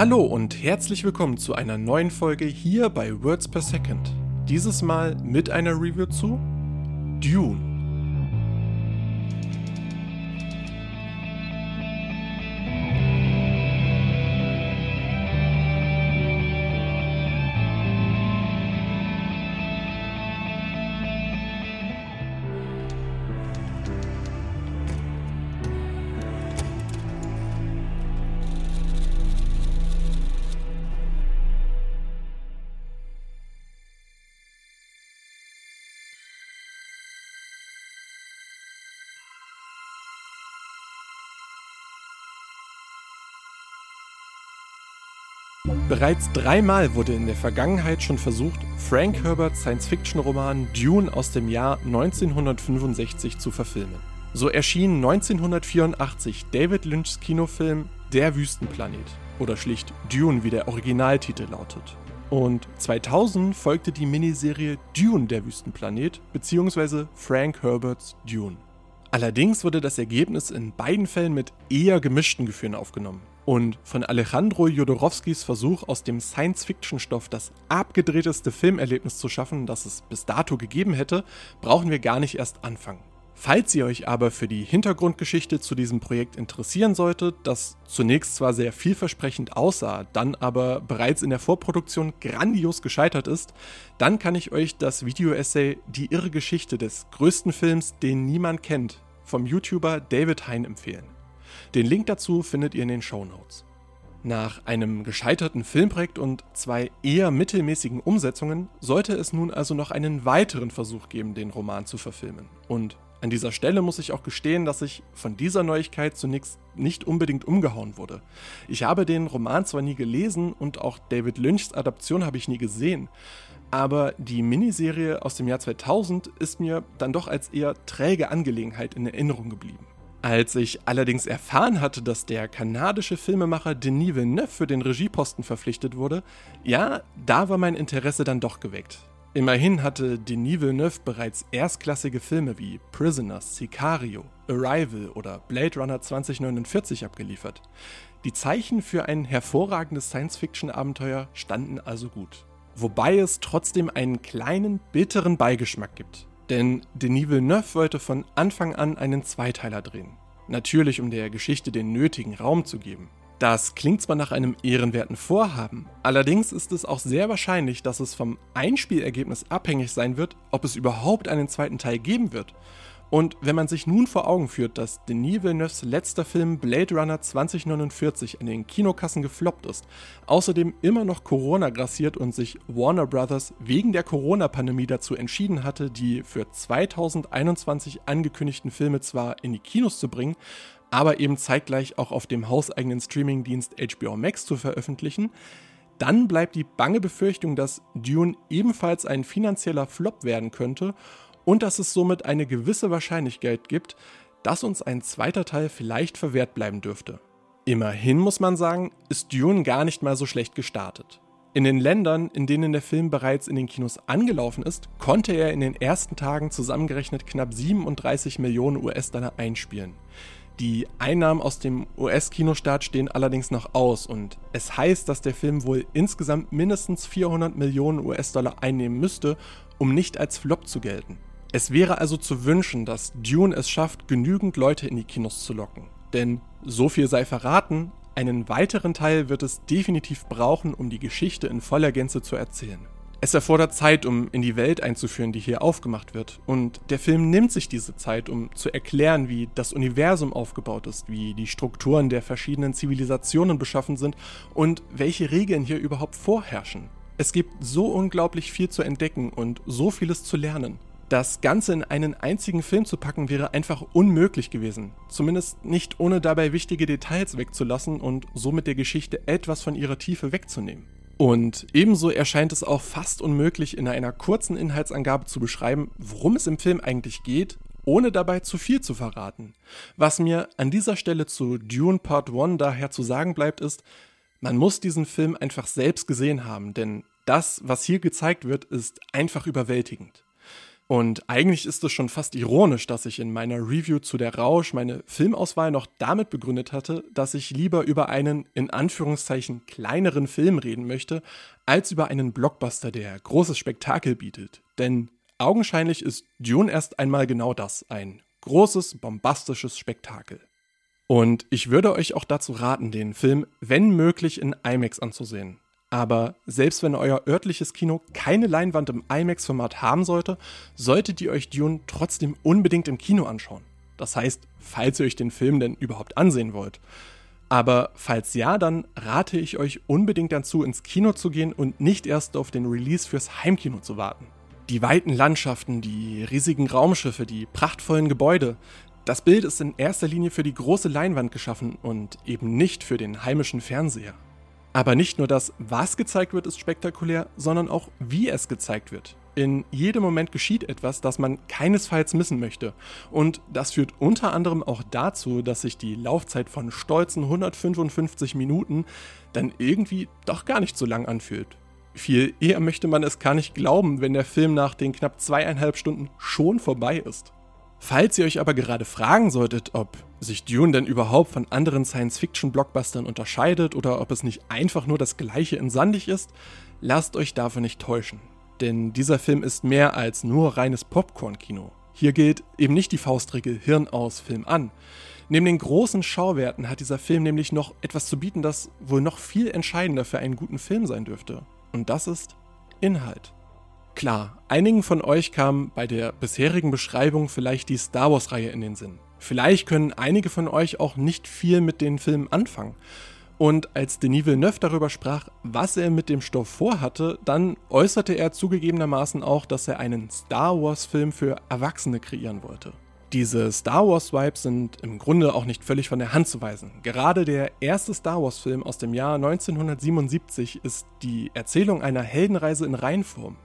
Hallo und herzlich willkommen zu einer neuen Folge hier bei Words per Second. Dieses Mal mit einer Review zu Dune. Bereits dreimal wurde in der Vergangenheit schon versucht, Frank Herberts Science-Fiction-Roman Dune aus dem Jahr 1965 zu verfilmen. So erschien 1984 David Lynchs Kinofilm Der Wüstenplanet oder schlicht Dune, wie der Originaltitel lautet. Und 2000 folgte die Miniserie Dune der Wüstenplanet bzw. Frank Herberts Dune. Allerdings wurde das Ergebnis in beiden Fällen mit eher gemischten Gefühlen aufgenommen. Und von Alejandro Jodorowskis Versuch, aus dem Science-Fiction-Stoff das abgedrehteste Filmerlebnis zu schaffen, das es bis dato gegeben hätte, brauchen wir gar nicht erst anfangen. Falls ihr euch aber für die Hintergrundgeschichte zu diesem Projekt interessieren solltet, das zunächst zwar sehr vielversprechend aussah, dann aber bereits in der Vorproduktion grandios gescheitert ist, dann kann ich euch das Video-Essay Die irre Geschichte des größten Films, den niemand kennt, vom YouTuber David Hein empfehlen. Den Link dazu findet ihr in den Show Notes. Nach einem gescheiterten Filmprojekt und zwei eher mittelmäßigen Umsetzungen sollte es nun also noch einen weiteren Versuch geben, den Roman zu verfilmen. Und an dieser Stelle muss ich auch gestehen, dass ich von dieser Neuigkeit zunächst nicht unbedingt umgehauen wurde. Ich habe den Roman zwar nie gelesen und auch David Lynchs Adaption habe ich nie gesehen, aber die Miniserie aus dem Jahr 2000 ist mir dann doch als eher träge Angelegenheit in Erinnerung geblieben. Als ich allerdings erfahren hatte, dass der kanadische Filmemacher Denis Villeneuve für den Regieposten verpflichtet wurde, ja, da war mein Interesse dann doch geweckt. Immerhin hatte Denis Villeneuve bereits erstklassige Filme wie Prisoners, Sicario, Arrival oder Blade Runner 2049 abgeliefert. Die Zeichen für ein hervorragendes Science-Fiction-Abenteuer standen also gut. Wobei es trotzdem einen kleinen bitteren Beigeschmack gibt. Denn Denis Villeneuve wollte von Anfang an einen Zweiteiler drehen. Natürlich, um der Geschichte den nötigen Raum zu geben. Das klingt zwar nach einem ehrenwerten Vorhaben, allerdings ist es auch sehr wahrscheinlich, dass es vom Einspielergebnis abhängig sein wird, ob es überhaupt einen zweiten Teil geben wird. Und wenn man sich nun vor Augen führt, dass Denis Villeneuves letzter Film Blade Runner 2049 in den Kinokassen gefloppt ist, außerdem immer noch Corona grassiert und sich Warner Brothers wegen der Corona-Pandemie dazu entschieden hatte, die für 2021 angekündigten Filme zwar in die Kinos zu bringen, aber eben zeitgleich auch auf dem hauseigenen Streamingdienst HBO Max zu veröffentlichen, dann bleibt die bange Befürchtung, dass Dune ebenfalls ein finanzieller Flop werden könnte und dass es somit eine gewisse Wahrscheinlichkeit gibt, dass uns ein zweiter Teil vielleicht verwehrt bleiben dürfte. Immerhin muss man sagen, ist Dune gar nicht mal so schlecht gestartet. In den Ländern, in denen der Film bereits in den Kinos angelaufen ist, konnte er in den ersten Tagen zusammengerechnet knapp 37 Millionen US-Dollar einspielen. Die Einnahmen aus dem US-Kinostart stehen allerdings noch aus und es heißt, dass der Film wohl insgesamt mindestens 400 Millionen US-Dollar einnehmen müsste, um nicht als Flop zu gelten. Es wäre also zu wünschen, dass Dune es schafft, genügend Leute in die Kinos zu locken. Denn so viel sei verraten, einen weiteren Teil wird es definitiv brauchen, um die Geschichte in voller Gänze zu erzählen. Es erfordert Zeit, um in die Welt einzuführen, die hier aufgemacht wird. Und der Film nimmt sich diese Zeit, um zu erklären, wie das Universum aufgebaut ist, wie die Strukturen der verschiedenen Zivilisationen beschaffen sind und welche Regeln hier überhaupt vorherrschen. Es gibt so unglaublich viel zu entdecken und so vieles zu lernen. Das Ganze in einen einzigen Film zu packen wäre einfach unmöglich gewesen. Zumindest nicht ohne dabei wichtige Details wegzulassen und somit der Geschichte etwas von ihrer Tiefe wegzunehmen. Und ebenso erscheint es auch fast unmöglich, in einer kurzen Inhaltsangabe zu beschreiben, worum es im Film eigentlich geht, ohne dabei zu viel zu verraten. Was mir an dieser Stelle zu Dune Part 1 daher zu sagen bleibt, ist, man muss diesen Film einfach selbst gesehen haben, denn das, was hier gezeigt wird, ist einfach überwältigend. Und eigentlich ist es schon fast ironisch, dass ich in meiner Review zu der Rausch meine Filmauswahl noch damit begründet hatte, dass ich lieber über einen in Anführungszeichen kleineren Film reden möchte, als über einen Blockbuster, der großes Spektakel bietet. Denn augenscheinlich ist Dune erst einmal genau das, ein großes, bombastisches Spektakel. Und ich würde euch auch dazu raten, den Film, wenn möglich, in IMAX anzusehen. Aber selbst wenn euer örtliches Kino keine Leinwand im IMAX-Format haben sollte, solltet ihr euch Dune trotzdem unbedingt im Kino anschauen. Das heißt, falls ihr euch den Film denn überhaupt ansehen wollt. Aber falls ja, dann rate ich euch unbedingt dazu, ins Kino zu gehen und nicht erst auf den Release fürs Heimkino zu warten. Die weiten Landschaften, die riesigen Raumschiffe, die prachtvollen Gebäude. Das Bild ist in erster Linie für die große Leinwand geschaffen und eben nicht für den heimischen Fernseher. Aber nicht nur das, was gezeigt wird, ist spektakulär, sondern auch, wie es gezeigt wird. In jedem Moment geschieht etwas, das man keinesfalls missen möchte. Und das führt unter anderem auch dazu, dass sich die Laufzeit von stolzen 155 Minuten dann irgendwie doch gar nicht so lang anfühlt. Viel eher möchte man es gar nicht glauben, wenn der Film nach den knapp zweieinhalb Stunden schon vorbei ist. Falls ihr euch aber gerade fragen solltet, ob sich Dune denn überhaupt von anderen Science-Fiction-Blockbustern unterscheidet oder ob es nicht einfach nur das gleiche in sandig ist, lasst euch davon nicht täuschen. Denn dieser Film ist mehr als nur reines Popcorn-Kino. Hier gilt eben nicht die Faustregel Hirn aus, Film an. Neben den großen Schauwerten hat dieser Film nämlich noch etwas zu bieten, das wohl noch viel entscheidender für einen guten Film sein dürfte. Und das ist Inhalt. Klar, einigen von euch kam bei der bisherigen Beschreibung vielleicht die Star Wars-Reihe in den Sinn. Vielleicht können einige von euch auch nicht viel mit den Filmen anfangen. Und als Denis Villeneuve darüber sprach, was er mit dem Stoff vorhatte, dann äußerte er zugegebenermaßen auch, dass er einen Star Wars-Film für Erwachsene kreieren wollte. Diese Star Wars-Vibes sind im Grunde auch nicht völlig von der Hand zu weisen. Gerade der erste Star Wars-Film aus dem Jahr 1977 ist die Erzählung einer Heldenreise in Reinform.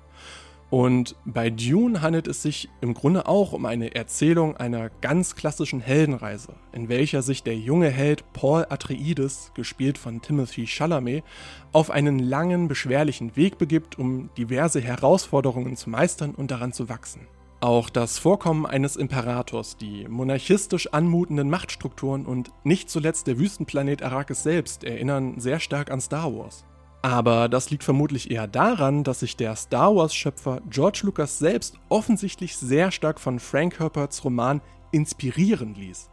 Und bei Dune handelt es sich im Grunde auch um eine Erzählung einer ganz klassischen Heldenreise, in welcher sich der junge Held Paul Atreides, gespielt von Timothy Chalamet, auf einen langen, beschwerlichen Weg begibt, um diverse Herausforderungen zu meistern und daran zu wachsen. Auch das Vorkommen eines Imperators, die monarchistisch anmutenden Machtstrukturen und nicht zuletzt der Wüstenplanet Arrakis selbst erinnern sehr stark an Star Wars. Aber das liegt vermutlich eher daran, dass sich der Star Wars-Schöpfer George Lucas selbst offensichtlich sehr stark von Frank Herberts Roman inspirieren ließ.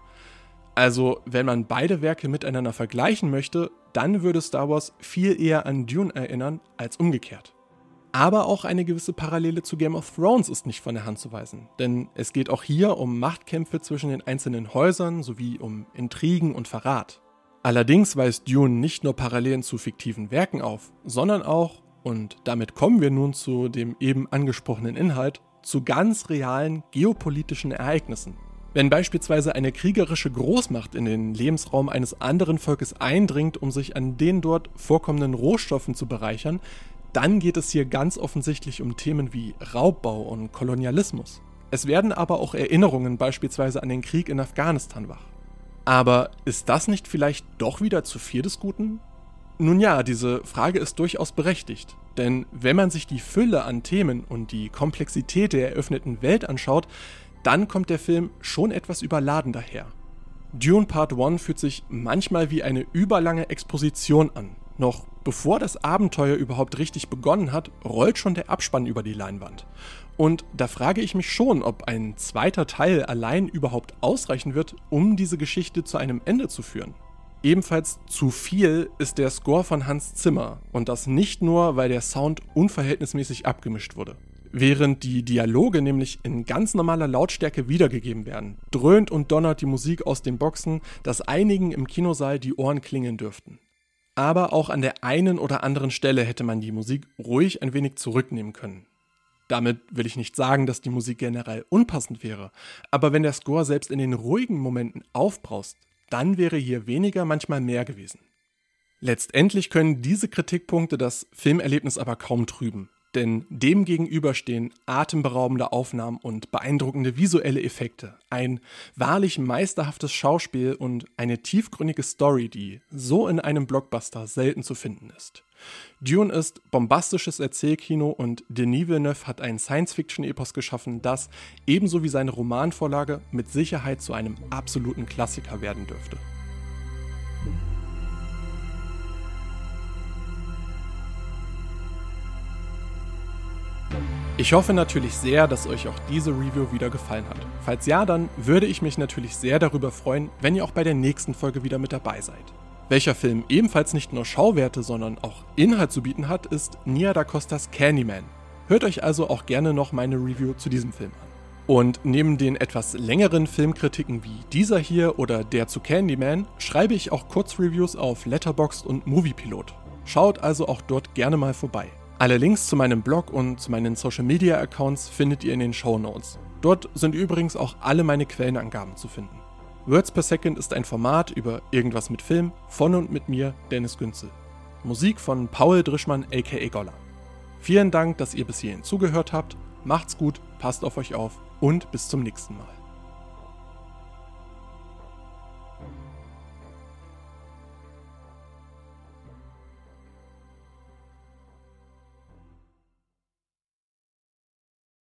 Also, wenn man beide Werke miteinander vergleichen möchte, dann würde Star Wars viel eher an Dune erinnern als umgekehrt. Aber auch eine gewisse Parallele zu Game of Thrones ist nicht von der Hand zu weisen, denn es geht auch hier um Machtkämpfe zwischen den einzelnen Häusern sowie um Intrigen und Verrat. Allerdings weist Dune nicht nur Parallelen zu fiktiven Werken auf, sondern auch, und damit kommen wir nun zu dem eben angesprochenen Inhalt, zu ganz realen geopolitischen Ereignissen. Wenn beispielsweise eine kriegerische Großmacht in den Lebensraum eines anderen Volkes eindringt, um sich an den dort vorkommenden Rohstoffen zu bereichern, dann geht es hier ganz offensichtlich um Themen wie Raubbau und Kolonialismus. Es werden aber auch Erinnerungen beispielsweise an den Krieg in Afghanistan wach. Aber ist das nicht vielleicht doch wieder zu viel des Guten? Nun ja, diese Frage ist durchaus berechtigt. Denn wenn man sich die Fülle an Themen und die Komplexität der eröffneten Welt anschaut, dann kommt der Film schon etwas überladen daher. Dune Part 1 fühlt sich manchmal wie eine überlange Exposition an. Noch bevor das Abenteuer überhaupt richtig begonnen hat, rollt schon der Abspann über die Leinwand. Und da frage ich mich schon, ob ein zweiter Teil allein überhaupt ausreichen wird, um diese Geschichte zu einem Ende zu führen. Ebenfalls zu viel ist der Score von Hans Zimmer und das nicht nur, weil der Sound unverhältnismäßig abgemischt wurde. Während die Dialoge nämlich in ganz normaler Lautstärke wiedergegeben werden, dröhnt und donnert die Musik aus den Boxen, dass einigen im Kinosaal die Ohren klingeln dürften. Aber auch an der einen oder anderen Stelle hätte man die Musik ruhig ein wenig zurücknehmen können. Damit will ich nicht sagen, dass die Musik generell unpassend wäre, aber wenn der Score selbst in den ruhigen Momenten aufbraust, dann wäre hier weniger manchmal mehr gewesen. Letztendlich können diese Kritikpunkte das Filmerlebnis aber kaum trüben. Denn dem gegenüber stehen atemberaubende Aufnahmen und beeindruckende visuelle Effekte, ein wahrlich meisterhaftes Schauspiel und eine tiefgründige Story, die so in einem Blockbuster selten zu finden ist. Dune ist bombastisches Erzählkino und Denis Villeneuve hat ein Science-Fiction-Epos geschaffen, das, ebenso wie seine Romanvorlage, mit Sicherheit zu einem absoluten Klassiker werden dürfte. Ich hoffe natürlich sehr, dass euch auch diese Review wieder gefallen hat. Falls ja, dann würde ich mich natürlich sehr darüber freuen, wenn ihr auch bei der nächsten Folge wieder mit dabei seid. Welcher Film ebenfalls nicht nur Schauwerte, sondern auch Inhalt zu bieten hat, ist Nia da Costas Candyman. Hört euch also auch gerne noch meine Review zu diesem Film an. Und neben den etwas längeren Filmkritiken wie dieser hier oder der zu Candyman schreibe ich auch Kurzreviews auf Letterboxd und Moviepilot. Schaut also auch dort gerne mal vorbei. Alle Links zu meinem Blog und zu meinen Social Media Accounts findet ihr in den Show Notes. Dort sind übrigens auch alle meine Quellenangaben zu finden. Words per Second ist ein Format über irgendwas mit Film von und mit mir, Dennis Günzel. Musik von Paul Drischmann aka Golla. Vielen Dank, dass ihr bis hierhin zugehört habt. Macht's gut, passt auf euch auf und bis zum nächsten Mal.